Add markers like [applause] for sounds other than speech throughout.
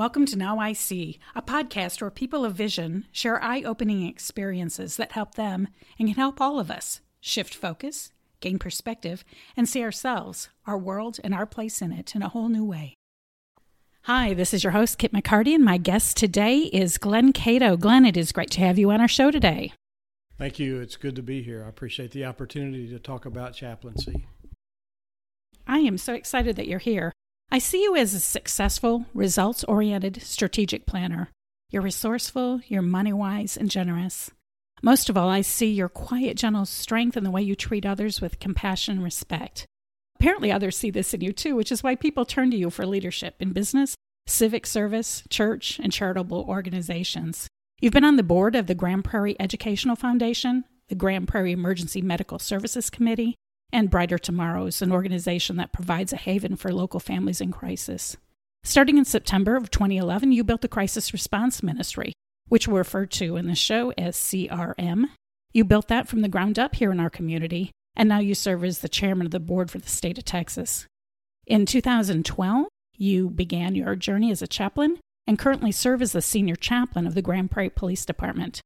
Welcome to Now I See, a podcast where people of vision share eye opening experiences that help them and can help all of us shift focus, gain perspective, and see ourselves, our world, and our place in it in a whole new way. Hi, this is your host, Kit McCarty, and my guest today is Glenn Cato. Glenn, it is great to have you on our show today. Thank you. It's good to be here. I appreciate the opportunity to talk about chaplaincy. I am so excited that you're here. I see you as a successful, results oriented strategic planner. You're resourceful, you're money wise, and generous. Most of all, I see your quiet, gentle strength and the way you treat others with compassion and respect. Apparently, others see this in you too, which is why people turn to you for leadership in business, civic service, church, and charitable organizations. You've been on the board of the Grand Prairie Educational Foundation, the Grand Prairie Emergency Medical Services Committee, and Brighter Tomorrows, an organization that provides a haven for local families in crisis. Starting in September of 2011, you built the Crisis Response Ministry, which we refer to in the show as CRM. You built that from the ground up here in our community, and now you serve as the chairman of the board for the state of Texas. In 2012, you began your journey as a chaplain and currently serve as the senior chaplain of the Grand Prairie Police Department.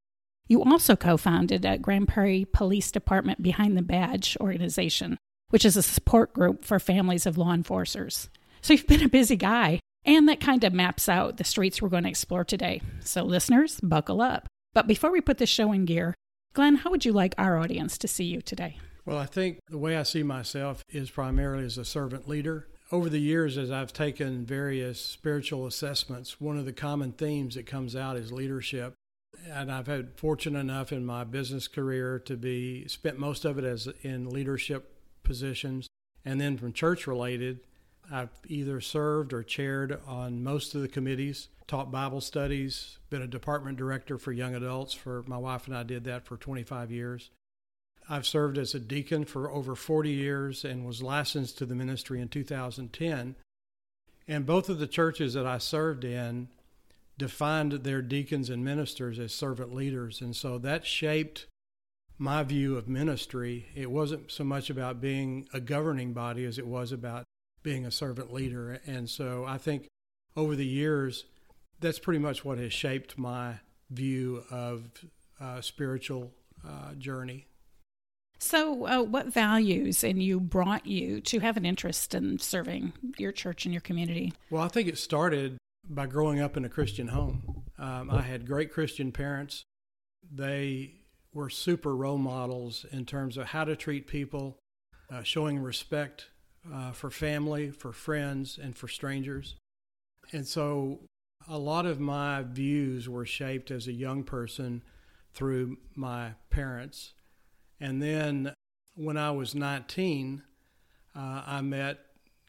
You also co founded a Grand Prairie Police Department Behind the Badge organization, which is a support group for families of law enforcers. So you've been a busy guy, and that kind of maps out the streets we're going to explore today. So, listeners, buckle up. But before we put the show in gear, Glenn, how would you like our audience to see you today? Well, I think the way I see myself is primarily as a servant leader. Over the years, as I've taken various spiritual assessments, one of the common themes that comes out is leadership and I've had fortunate enough in my business career to be spent most of it as in leadership positions, and then from church related, I've either served or chaired on most of the committees, taught Bible studies, been a department director for young adults for my wife and I did that for 25 years. I've served as a deacon for over 40 years and was licensed to the ministry in 2010. And both of the churches that I served in defined their deacons and ministers as servant leaders. And so that shaped my view of ministry. It wasn't so much about being a governing body as it was about being a servant leader. And so I think over the years, that's pretty much what has shaped my view of uh, spiritual uh, journey. So, uh, what values and you brought you to have an interest in serving your church and your community? Well, I think it started by growing up in a Christian home. Um, I had great Christian parents. They were super role models in terms of how to treat people, uh, showing respect uh, for family, for friends, and for strangers. And so a lot of my views were shaped as a young person through my parents. And then when I was 19, uh, I met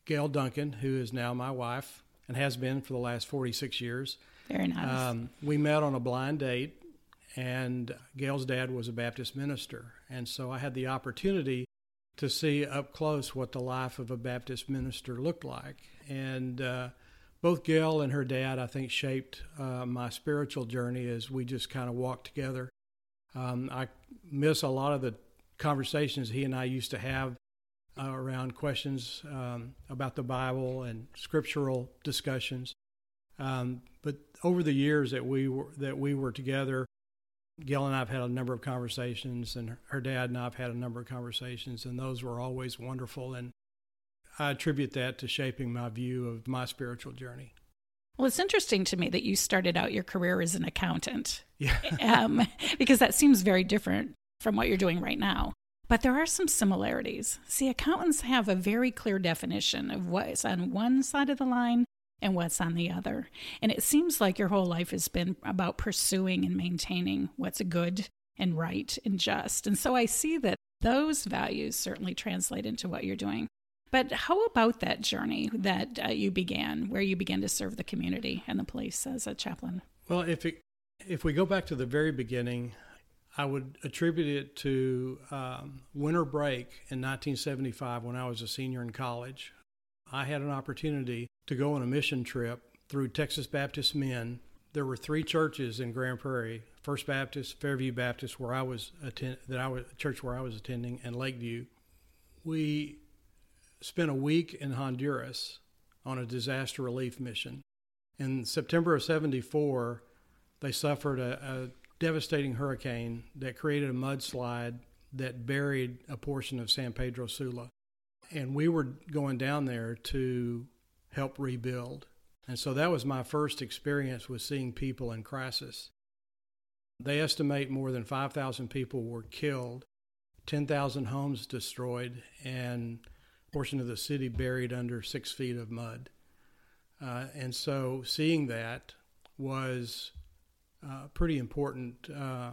Gail Duncan, who is now my wife and has been for the last 46 years. Very nice. Um, we met on a blind date, and Gail's dad was a Baptist minister. And so I had the opportunity to see up close what the life of a Baptist minister looked like. And uh, both Gail and her dad, I think, shaped uh, my spiritual journey as we just kind of walked together. Um, I miss a lot of the conversations he and I used to have uh, around questions um, about the Bible and scriptural discussions. Um, but over the years that we were that we were together, Gail and I have had a number of conversations, and her dad and I have had a number of conversations, and those were always wonderful. And I attribute that to shaping my view of my spiritual journey. Well, it's interesting to me that you started out your career as an accountant. Yeah. um, [laughs] because that seems very different from what you're doing right now. But there are some similarities. See, accountants have a very clear definition of what's on one side of the line and what's on the other. And it seems like your whole life has been about pursuing and maintaining what's good and right and just. And so I see that those values certainly translate into what you're doing. But how about that journey that uh, you began, where you began to serve the community and the police as a chaplain? Well, if it, if we go back to the very beginning, I would attribute it to um, winter break in 1975 when I was a senior in college. I had an opportunity to go on a mission trip through Texas Baptist Men. There were three churches in Grand Prairie: First Baptist, Fairview Baptist, where I was attend that I was church where I was attending, and Lakeview. We spent a week in Honduras on a disaster relief mission. In September of 74, they suffered a, a devastating hurricane that created a mudslide that buried a portion of San Pedro Sula. And we were going down there to help rebuild. And so that was my first experience with seeing people in crisis. They estimate more than 5,000 people were killed, 10,000 homes destroyed, and a portion of the city buried under six feet of mud. Uh, and so seeing that was a pretty important uh,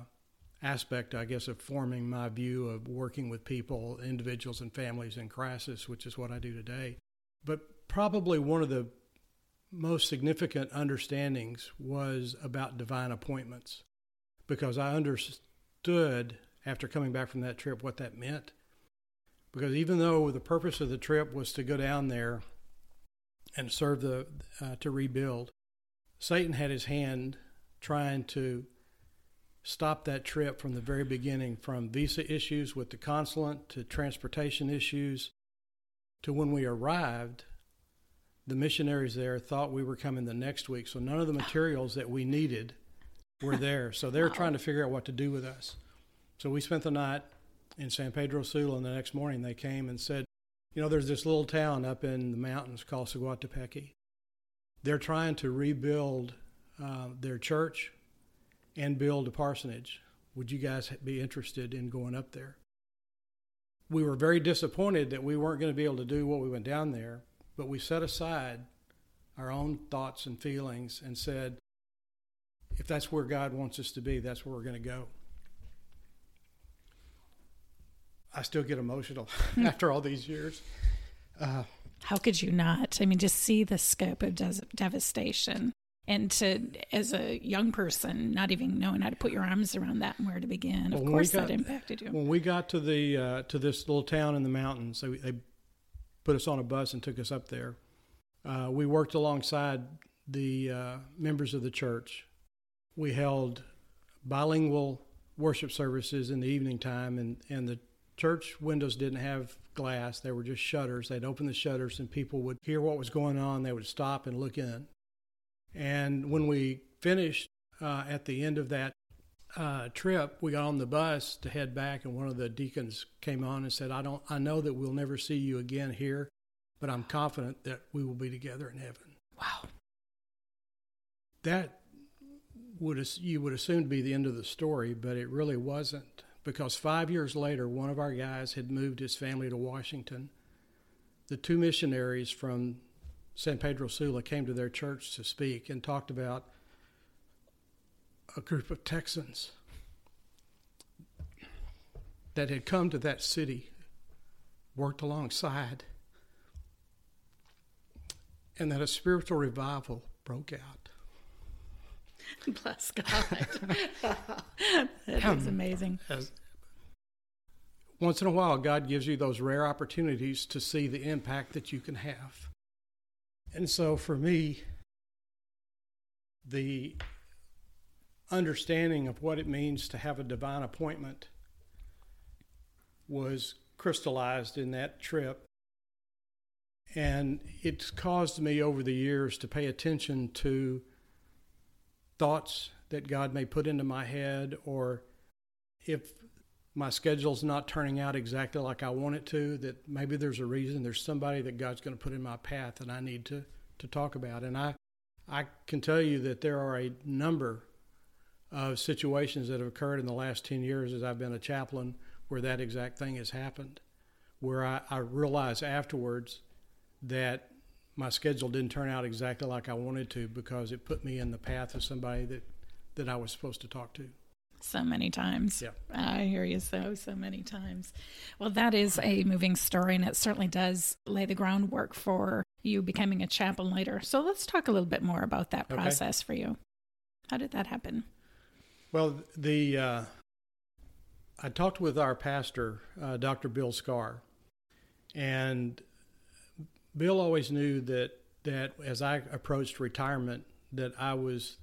aspect, I guess, of forming my view of working with people, individuals, and families in crisis, which is what I do today. But probably one of the most significant understandings was about divine appointments because I understood after coming back from that trip what that meant. Because even though the purpose of the trip was to go down there and serve the uh, to rebuild, Satan had his hand trying to stop that trip from the very beginning, from visa issues with the consulate to transportation issues to when we arrived. The missionaries there thought we were coming the next week, so none of the materials that we needed were there. So they were wow. trying to figure out what to do with us. So we spent the night in San Pedro Sula, and the next morning they came and said, You know, there's this little town up in the mountains called Siguatepeque. They're trying to rebuild uh, their church and build a parsonage. Would you guys be interested in going up there? We were very disappointed that we weren't going to be able to do what we went down there, but we set aside our own thoughts and feelings and said, if that's where God wants us to be, that's where we're going to go. I still get emotional [laughs] after all these years. Uh, How could you not? I mean, just see the scope of des- devastation. And to, as a young person, not even knowing how to put your arms around that and where to begin, well, of course got, that impacted you. When we got to the uh, to this little town in the mountains, they, they, put us on a bus and took us up there. Uh, we worked alongside the uh, members of the church we held bilingual worship services in the evening time, and, and the church windows didn't have glass, they were just shutters. They'd open the shutters, and people would hear what was going on. They would stop and look in. And when we finished uh, at the end of that uh, trip, we got on the bus to head back, and one of the deacons came on and said, "I don't, I know that we'll never see you again here, but I'm confident that we will be together in heaven." Wow. That would you would assume to be the end of the story, but it really wasn't because five years later, one of our guys had moved his family to Washington. The two missionaries from San Pedro Sula came to their church to speak and talked about a group of Texans that had come to that city, worked alongside, and that a spiritual revival broke out. [laughs] Bless God. [laughs] that is amazing. As, once in a while, God gives you those rare opportunities to see the impact that you can have. And so for me, the understanding of what it means to have a divine appointment was crystallized in that trip. And it's caused me over the years to pay attention to thoughts that God may put into my head, or if my schedule's not turning out exactly like I want it to, that maybe there's a reason, there's somebody that God's going to put in my path that I need to, to talk about. And I, I can tell you that there are a number of situations that have occurred in the last 10 years as I've been a chaplain where that exact thing has happened, where I, I realize afterwards that my schedule didn't turn out exactly like I wanted to because it put me in the path of somebody that, that I was supposed to talk to. So many times. Yeah. I hear you so, so many times. Well, that is a moving story, and it certainly does lay the groundwork for you becoming a chaplain later. So let's talk a little bit more about that process okay. for you. How did that happen? Well, the uh, I talked with our pastor, uh, Dr. Bill Scar, and Bill always knew that that as I approached retirement, that I was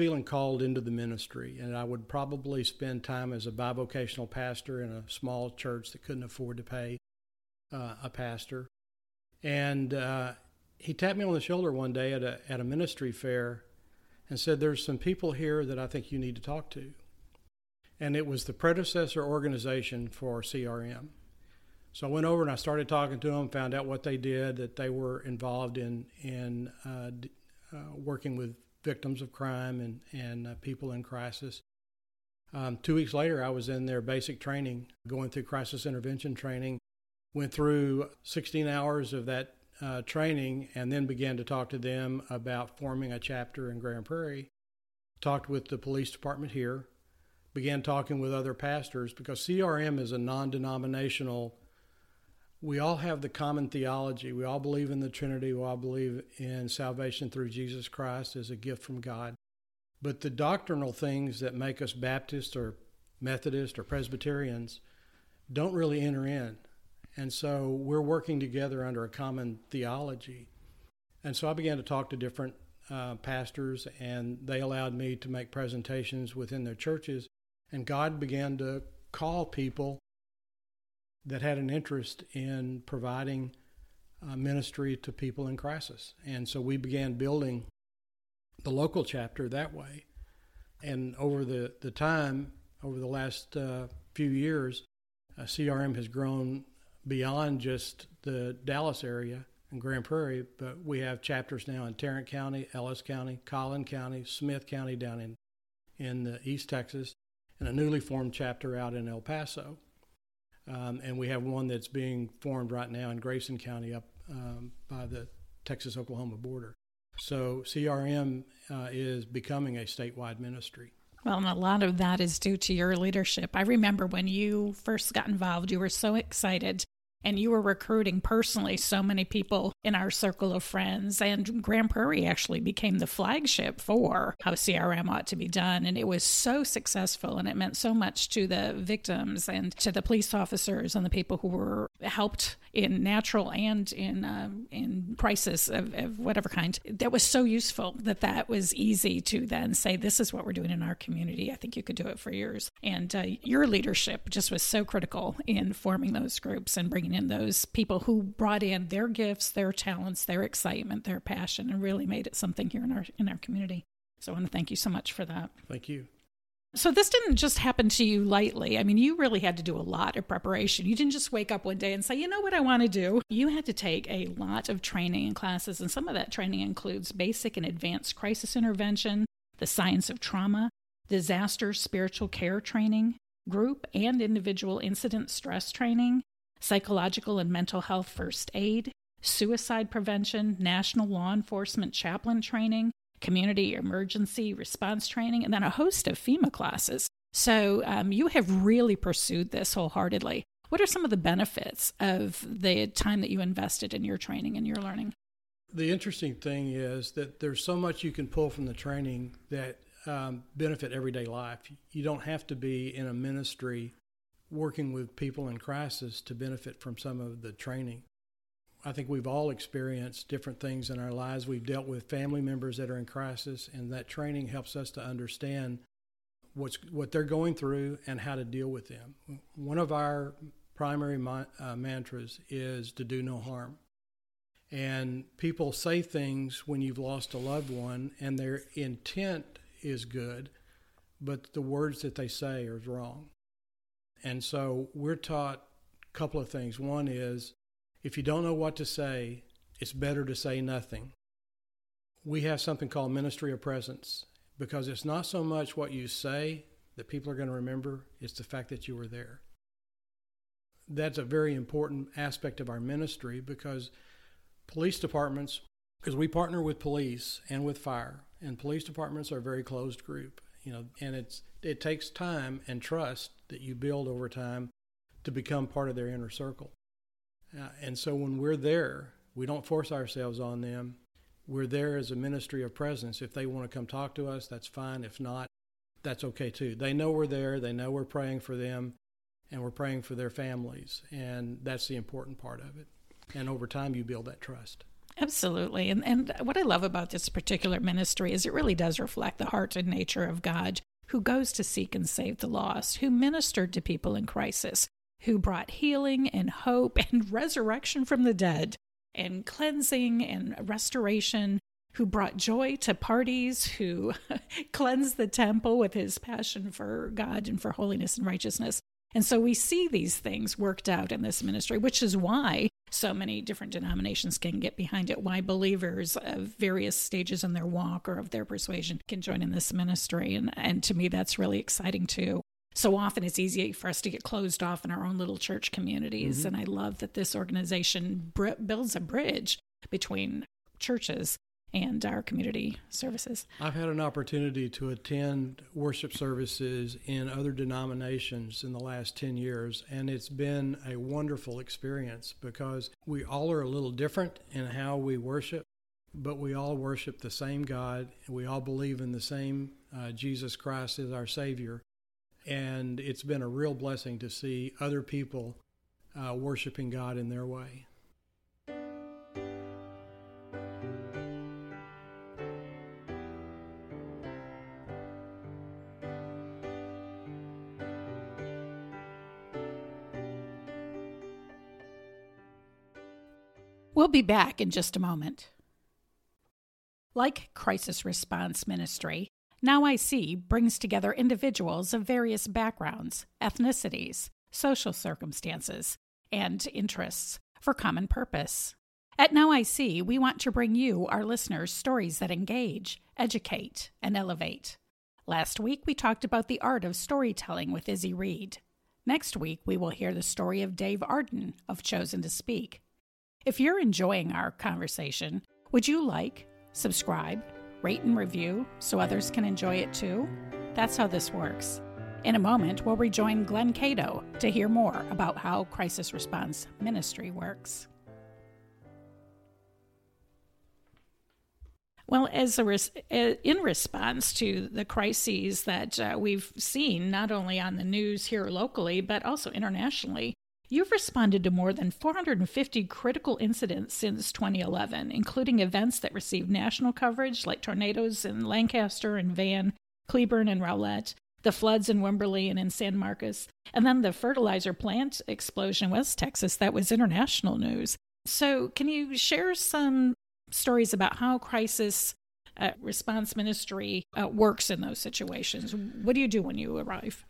feeling called into the ministry, and I would probably spend time as a bivocational pastor in a small church that couldn't afford to pay uh, a pastor. And uh, he tapped me on the shoulder one day at a, at a ministry fair and said, There's some people here that I think you need to talk to. And it was the predecessor organization for CRM. So I went over and I started talking to them, found out what they did, that they were involved in, in uh, uh, working with victims of crime and, and uh, people in crisis. Um, two weeks later, I was in their basic training, going through crisis intervention training. Went through 16 hours of that uh, training and then began to talk to them about forming a chapter in Grand Prairie. Talked with the police department here, began talking with other pastors because CRM is a non denominational. We all have the common theology. We all believe in the Trinity. We all believe in salvation through Jesus Christ as a gift from God. But the doctrinal things that make us Baptist or Methodist or Presbyterians don't really enter in. And so we're working together under a common theology. And so I began to talk to different uh, pastors, and they allowed me to make presentations within their churches. And God began to call people that had an interest in providing uh, ministry to people in crisis. And so we began building the local chapter that way. And over the, the time, over the last uh, few years, uh, CRM has grown beyond just the Dallas area and Grand Prairie, but we have chapters now in Tarrant County, Ellis County, Collin County, Smith County down in in the East Texas, and a newly formed chapter out in El Paso. Um, and we have one that's being formed right now in Grayson County up um, by the Texas Oklahoma border. So CRM uh, is becoming a statewide ministry. Well, and a lot of that is due to your leadership. I remember when you first got involved, you were so excited and you were recruiting personally so many people in our circle of friends. And Grand Prairie actually became the flagship for how CRM ought to be done. And it was so successful and it meant so much to the victims and to the police officers and the people who were helped in natural and in uh, in crisis of, of whatever kind. That was so useful that that was easy to then say, this is what we're doing in our community. I think you could do it for years. And uh, your leadership just was so critical in forming those groups and bringing in those people who brought in their gifts, their talents, their excitement, their passion, and really made it something here in our in our community. So I want to thank you so much for that. Thank you. So this didn't just happen to you lightly. I mean, you really had to do a lot of preparation. You didn't just wake up one day and say, "You know what I want to do." You had to take a lot of training and classes, and some of that training includes basic and advanced crisis intervention, the science of trauma, disaster spiritual care training, group and individual incident stress training, psychological and mental health first aid, suicide prevention, national law enforcement chaplain training, community emergency response training, and then a host of FEMA classes. So um, you have really pursued this wholeheartedly. What are some of the benefits of the time that you invested in your training and your learning? The interesting thing is that there's so much you can pull from the training that um, benefit everyday life. You don't have to be in a ministry working with people in crisis to benefit from some of the training. I think we've all experienced different things in our lives. We've dealt with family members that are in crisis, and that training helps us to understand what's what they're going through and how to deal with them. One of our primary ma- uh, mantras is to do no harm. And people say things when you've lost a loved one, and their intent is good, but the words that they say are wrong. And so we're taught a couple of things. One is if you don't know what to say, it's better to say nothing. We have something called ministry of presence because it's not so much what you say that people are going to remember, it's the fact that you were there. That's a very important aspect of our ministry because police departments, because we partner with police and with fire, and police departments are a very closed group, you know, and it's it takes time and trust that you build over time to become part of their inner circle. Uh, and so when we're there, we don't force ourselves on them. We're there as a ministry of presence. If they want to come talk to us, that's fine. If not, that's okay too. They know we're there, they know we're praying for them, and we're praying for their families. And that's the important part of it. And over time, you build that trust. Absolutely. And, and what I love about this particular ministry is it really does reflect the heart and nature of God who goes to seek and save the lost, who ministered to people in crisis, who brought healing and hope [laughs] and resurrection from the dead. and cleansing and restoration, who brought joy to parties, who [laughs] cleansed the temple with his passion for God and for holiness and righteousness. And so we see these things worked out in this ministry, which is why so many different denominations can get behind it, why believers of various stages in their walk or of their persuasion can join in this ministry. And, and to me, that's really exciting too. So often it's easy for us to get closed off in our own little church communities. Mm-hmm. And I love that this organization br- builds a bridge between churches and our community services. I've had an opportunity to attend worship services in other denominations in the last 10 years, and it's been a wonderful experience because we all are a little different in how we worship, but we all worship the same God, we all believe in the same uh, Jesus Christ as our Savior. And it's been a real blessing to see other people uh, worshiping God in their way. We'll be back in just a moment. Like Crisis Response Ministry, Now I See brings together individuals of various backgrounds, ethnicities, social circumstances, and interests for common purpose. At Now I See, we want to bring you, our listeners, stories that engage, educate, and elevate. Last week, we talked about the art of storytelling with Izzy Reed. Next week, we will hear the story of Dave Arden of Chosen to Speak. If you're enjoying our conversation, would you like, subscribe, rate, and review so others can enjoy it too? That's how this works. In a moment, we'll rejoin Glenn Cato to hear more about how Crisis Response Ministry works. Well, as a res- in response to the crises that uh, we've seen, not only on the news here locally, but also internationally, You've responded to more than 450 critical incidents since 2011, including events that received national coverage like tornadoes in Lancaster and Van, Cleburne and Rowlett, the floods in Wimberley and in San Marcos, and then the fertilizer plant explosion in West Texas that was international news. So, can you share some stories about how crisis uh, response ministry uh, works in those situations? What do you do when you arrive?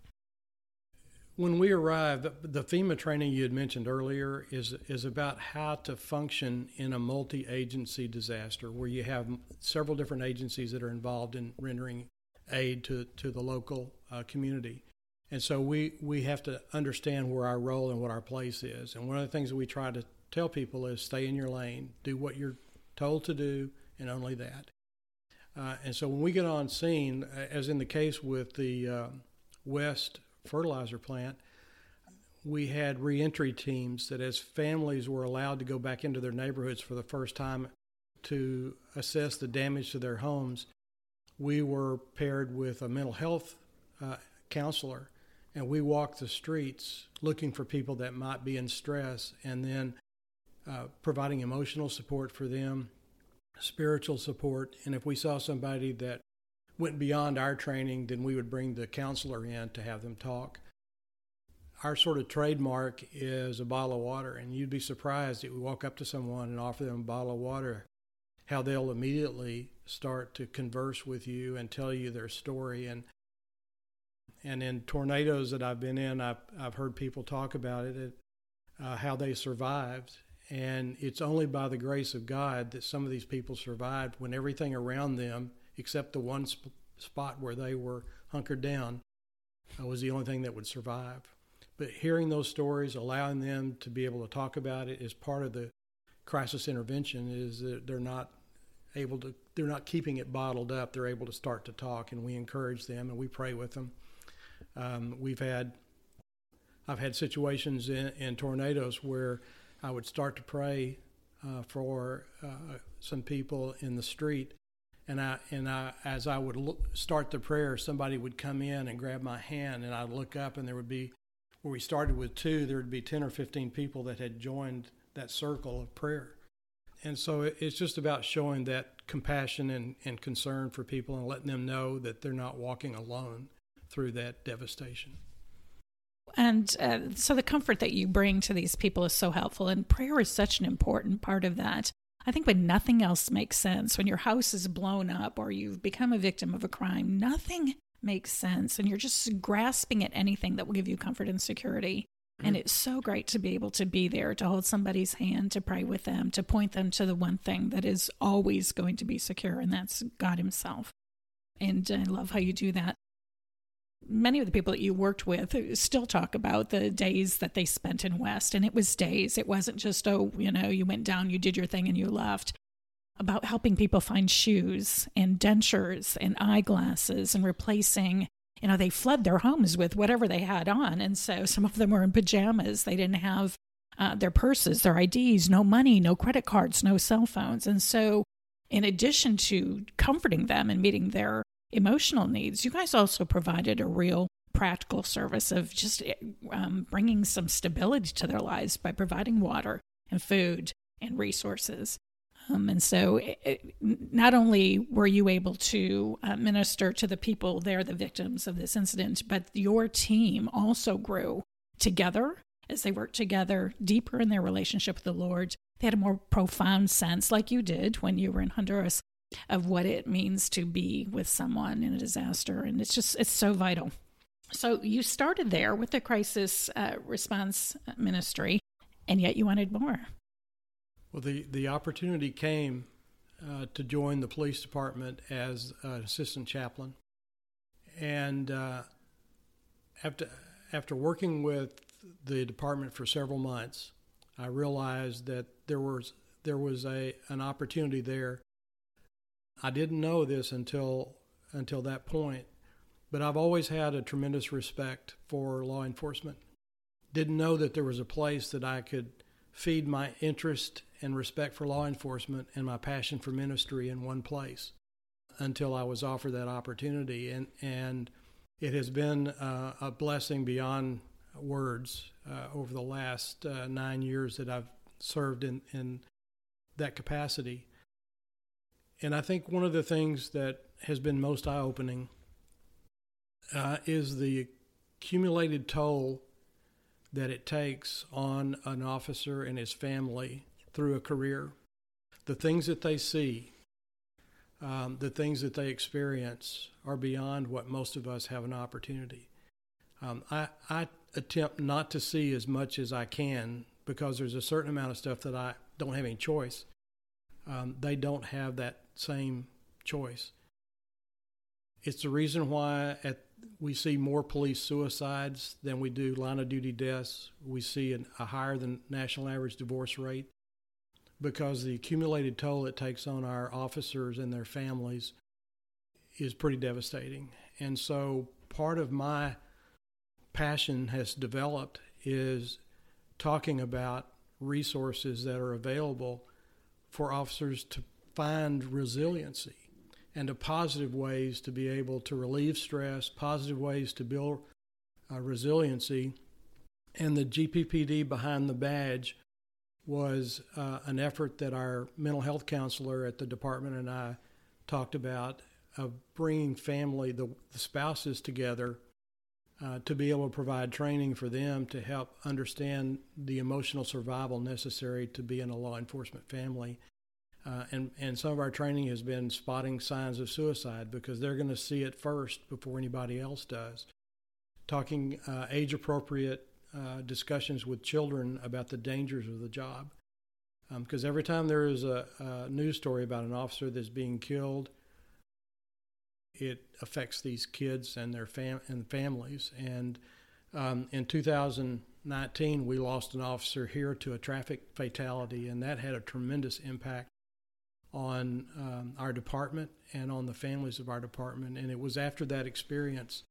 When we arrive, the FEMA training you had mentioned earlier is is about how to function in a multi-agency disaster where you have several different agencies that are involved in rendering aid to to the local uh, community. And so we we have to understand where our role and what our place is. And one of the things that we try to tell people is stay in your lane, do what you're told to do, and only that. Uh, and so when we get on scene, as in the case with the uh, West fertilizer plant, we had reentry teams that, as families were allowed to go back into their neighborhoods for the first time to assess the damage to their homes, we were paired with a mental health uh, counselor and we walked the streets looking for people that might be in stress and then uh, providing emotional support for them, spiritual support. And if we saw somebody that went beyond our training, then we would bring the counselor in to have them talk. Our sort of trademark is a bottle of water, and you'd be surprised if we walk up to someone and offer them a bottle of water, how they'll immediately start to converse with you and tell you their story. And and in tornadoes that I've been in, I've I've heard people talk about it, uh, how they survived, and it's only by the grace of God that some of these people survived when everything around them except the one sp- spot where they were hunkered down uh, was the only thing that would survive. But hearing those stories, allowing them to be able to talk about it is part of the crisis intervention is that they're not able to they're not keeping it bottled up they're able to start to talk and we encourage them and we pray with them um, we've had i've had situations in, in, tornadoes where i would start to pray uh, for uh, some people in the street and I and I as I would look, start the prayer, somebody would come in and grab my hand, and I'd look up, and there would be where we started with two, there would be ten or fifteen people that had joined that circle of prayer, and so it's just about showing that compassion and, and concern for people and letting them know that they're not walking alone through that devastation. And uh, so the comfort that you bring to these people is so helpful. And prayer is such an important part of that. I think when nothing else makes sense, when your house is blown up or you've become a victim of a crime, nothing makes sense. And you're just grasping at anything that will give you comfort and security. Mm-hmm. And it's so great to be able to be there, to hold somebody's hand, to pray with them, to point them to the one thing that is always going to be secure, and that's God Himself. And I love how you do that. Many of the people that you worked with still talk about the days that they spent in West, and it was days. It wasn't just, oh, you know, you went down, you did your thing, and you left. About helping people find shoes and dentures and eyeglasses and replacing you know, they fled their homes with whatever they had on. And so some of them were in pajamas. They didn't have uh, their purses, their IDs, no money, no credit cards, no cell phones. And so, in addition to comforting them and meeting their emotional needs, you guys also provided a real practical service of just um, bringing some stability to their lives by providing water and food and resources. Um, and so, it, it, not only were you able to uh, minister to the people there, the victims of this incident, but your team also grew together as they worked together deeper in their relationship with the Lord. They had a more profound sense, like you did when you were in Honduras, of what it means to be with someone in a disaster. And it's just, it's so vital. So, you started there with the crisis uh, response ministry, and yet you wanted more. Well, the, the opportunity came uh, to join the police department as an assistant chaplain. And uh, after, after working with the department for several months, I realized that there was, there was a, an opportunity there. I didn't know this until, until that point, but I've always had a tremendous respect for law enforcement. Didn't know that there was a place that I could feed my interest and respect for law enforcement and my passion for ministry in one place until I was offered that opportunity. And, and it has been uh, a blessing beyond words uh, over the last uh, nine years that I've served in, in that capacity. And I think one of the things that has been most eye opening uh, is the accumulated toll that it takes on an officer and his family through a career. The things that they see, um, the things that they experience, are beyond what most of us have an opportunity. Um, I, I attempt not to see as much as I can because there's a certain amount of stuff that I don't have any choice. Um, they don't have that same choice. It's the reason why at we see more police suicides than we do line of duty deaths. We see an, a higher than national average divorce rate because the accumulated toll it takes on our officers and their families is pretty devastating. And so part of my passion has developed is talking about resources that are available for officers to find resiliency and to positive ways to be able to relieve stress, positive ways to build uh, resiliency. And the GPPD behind the badge was uh, an effort that our mental health counselor at the department and I talked about of bringing family, the, the spouses together uh, to be able to provide training for them to help understand the emotional survival necessary to be in a law enforcement family uh, and, and some of our training has been spotting signs of suicide because they're going to see it first before anybody else does. Talking uh, age appropriate uh, discussions with children about the dangers of the job. Because um, every time there is a, a, news story about an officer that's being killed, it affects these kids and their fam- and families. And um, in 2019, we lost an officer here to a traffic fatality, and that had a tremendous impact on um, our department and on the families of our department. And it was after that experience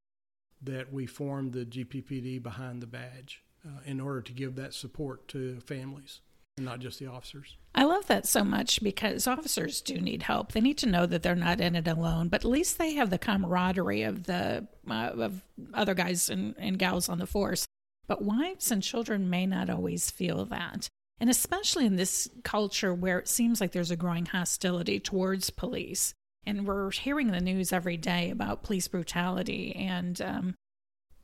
that we formed the GPPD behind the badge uh, in order to give that support to families and not just the officers. I love that so much because officers do need help. They need to know that they're not in it alone, but at least they have the camaraderie of the uh, of other guys and, and gals on the force. But wives and children may not always feel that. And especially in this culture where it seems like there's a growing hostility towards police. And we're hearing the news every day about police brutality. And um,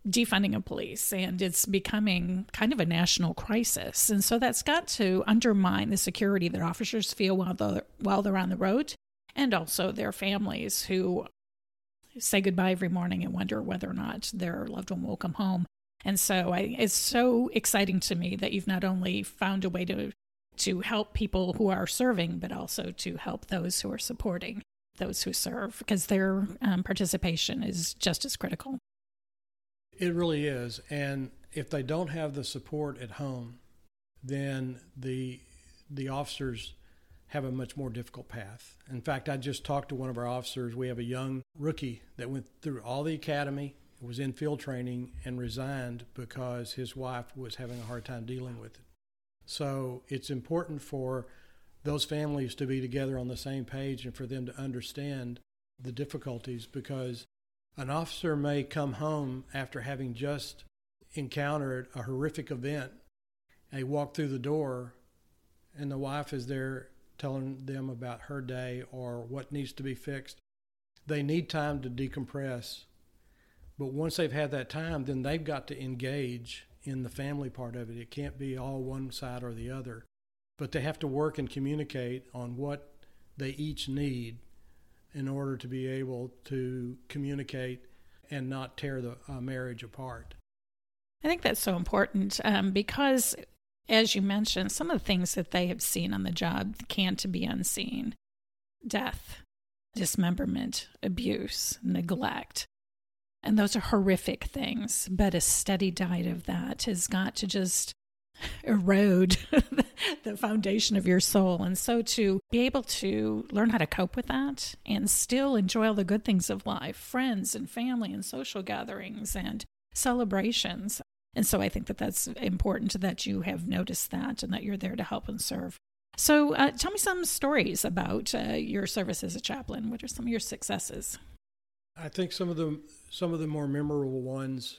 defunding of police and it's becoming kind of a national crisis. And so that's got to undermine the security that officers feel while they're, while they're on the road and also their families who say goodbye every morning and wonder whether or not their loved one will come home. And so I, it's so exciting to me that you've not only found a way to to help people who are serving, but also to help those who are supporting those who serve, because their um, participation is just as critical. It really is. And if they don't have the support at home, then the the officers have a much more difficult path. In fact, I just talked to one of our officers. We have a young rookie that went through all the academy, was in field training, and resigned because his wife was having a hard time dealing with it. So it's important for those families to be together on the same page and for them to understand the difficulties because an officer may come home after having just encountered a horrific event. They walk through the door, and the wife is there telling them about her day or what needs to be fixed. They need time to decompress. But once they've had that time, then they've got to engage in the family part of it. It can't be all one side or the other. But they have to work and communicate on what they each need in order to be able to communicate and not tear the uh, marriage apart. I think that's so important um, because, as you mentioned, some of the things that they have seen on the job can't be unseen death, dismemberment, abuse, neglect. And those are horrific things, but a steady diet of that has got to just [laughs] erode [laughs] the foundation of your soul. And so to be able to learn how to cope with that and still enjoy all the good things of life, friends and family and social gatherings and celebrations. And so I think that that's important that you have noticed that and that you're there to help and serve. So uh, tell me some stories about uh, your service as a chaplain. What are some of your successes? I think some of the some of the more memorable ones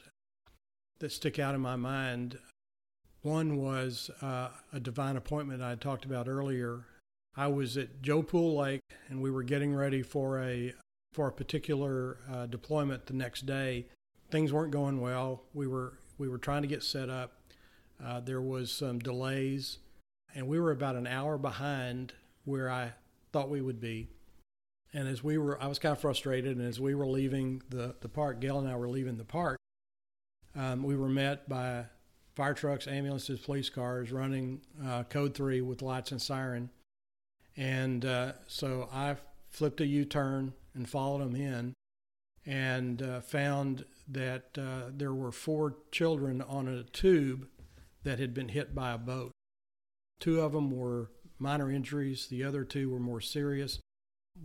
that stick out in my mind one was uh, a divine appointment I talked about earlier. I was at Joe Pool Lake, and we were getting ready for a for a particular uh, deployment the next day. Things weren't going well. We were we were trying to get set up. Uh, there was some delays, and we were about an hour behind where I thought we would be. And as we were, I was kind of frustrated. And as we were leaving the the park, Gail and I were leaving the park. Um, we were met by fire trucks, ambulances, police cars running uh, code three with lights and siren. And uh, so I flipped a U turn and followed them in and uh, found that uh, there were four children on a tube that had been hit by a boat. Two of them were minor injuries, the other two were more serious.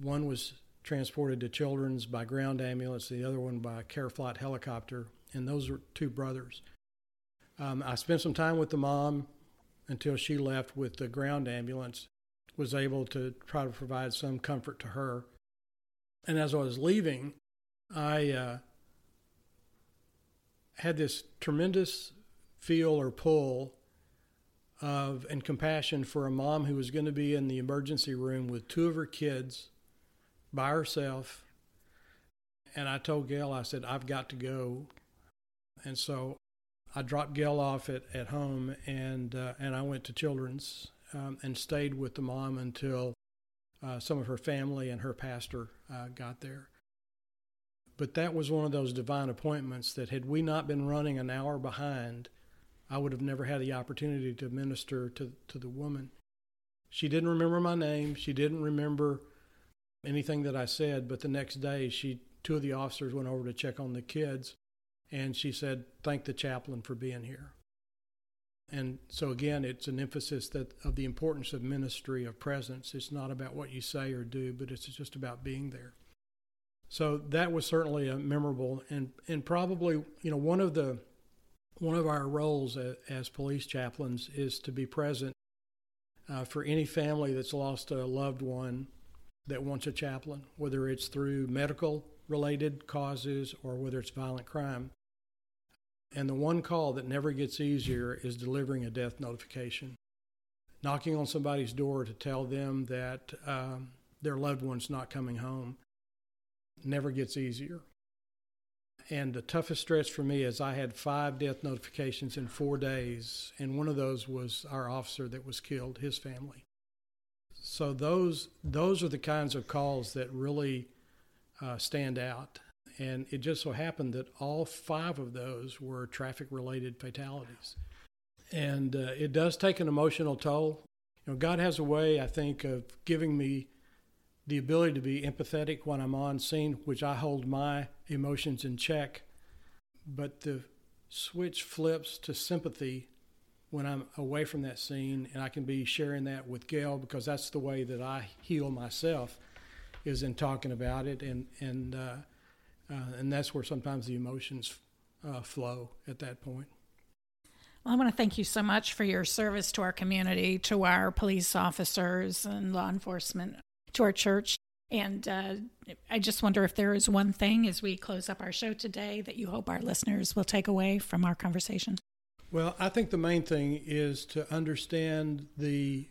One was transported to Children's by ground ambulance, the other one by Care Flight helicopter, and those were two brothers. Um, I spent some time with the mom until she left with the ground ambulance, was able to try to provide some comfort to her. And as I was leaving, I uh, had this tremendous feel or pull of and compassion for a mom who was going to be in the emergency room with two of her kids by herself. And I told Gail, I said, I've got to go. And so I dropped Gail off at, at home and uh, and I went to Children's um, and stayed with the mom until uh, some of her family and her pastor uh, got there. But that was one of those divine appointments that had we not been running an hour behind, I would have never had the opportunity to minister to, to the woman. She didn't remember my name. She didn't remember anything that I said. But the next day, she two of the officers went over to check on the kids and she said, "Thank the chaplain for being here." And so again, it's an emphasis that of the importance of ministry of presence. It's not about what you say or do, but it's just about being there. So that was certainly a memorable and and probably you know one of the one of our roles as, police chaplains is to be present uh, for any family that's lost a loved one that wants a chaplain, whether it's through medical related causes or whether it's violent crime. And the one call that never gets easier is delivering a death notification. Knocking on somebody's door to tell them that um, their loved one's not coming home never gets easier. And the toughest stretch for me is I had five death notifications in four days, and one of those was our officer that was killed, his family. So those those are the kinds of calls that really uh, stand out. And it just so happened that all five of those were traffic related fatalities. And uh, it does take an emotional toll. You know, God has a way, I think, of giving me the ability to be empathetic when I'm on scene, which I hold my emotions in check. But the switch flips to sympathy when I'm away from that scene, and I can be sharing that with Gail because that's the way that I heal myself, is in talking about it, and and uh, uh, and that's where sometimes the emotions uh, flow at that point. Well, I want to thank you so much for your service to our community, to our police officers and law enforcement, to our church. And uh, I just wonder if there is one thing as we close up our show today that you hope our listeners will take away from our conversation. Well, I think the main thing is to understand the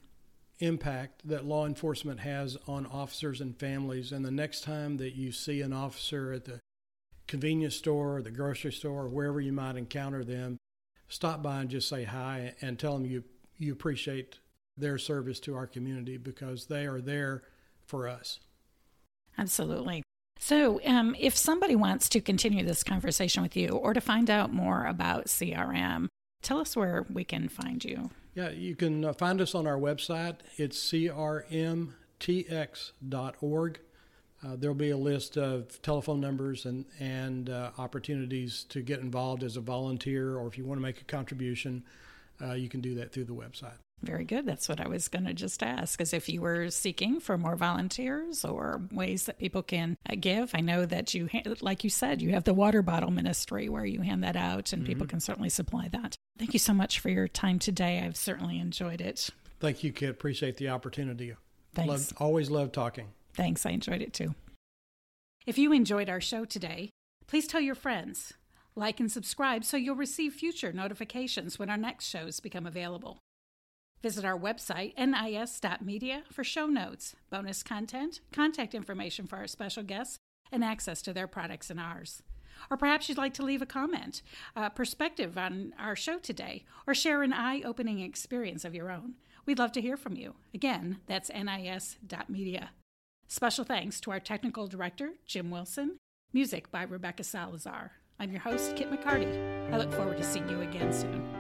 impact that law enforcement has on officers and families. And the next time that you see an officer at the convenience store or the grocery store or wherever you might encounter them, stop by and just say hi and tell them you, you appreciate their service to our community because they are there for us. Absolutely. So, um, if somebody wants to continue this conversation with you or to find out more about CRM, tell us where we can find you. Yeah, you can uh, find us on our website. It's crmtx.org. Uh, there'll be a list of telephone numbers and, and uh, opportunities to get involved as a volunteer, or if you want to make a contribution, uh, you can do that through the website. Very good. That's what I was going to just ask, as if you were seeking for more volunteers or ways that people can uh, give. I know that you, like you said, you have the water bottle ministry where you hand that out, and mm-hmm. people can certainly supply that. Thank you so much for your time today. I've certainly enjoyed it. Thank you, Kit. Appreciate the opportunity. Thanks. Love, always love talking. Thanks. I enjoyed it too. If you enjoyed our show today, please tell your friends. Like and subscribe so you'll receive future notifications when our next shows become available. Visit our website, nis.media, for show notes, bonus content, contact information for our special guests, and access to their products and ours. Or perhaps you'd like to leave a comment, a perspective on our show today, or share an eye opening experience of your own. We'd love to hear from you. Again, that's nis.media. Special thanks to our technical director, Jim Wilson. Music by Rebecca Salazar. I'm your host, Kit McCarty. I look forward to seeing you again soon.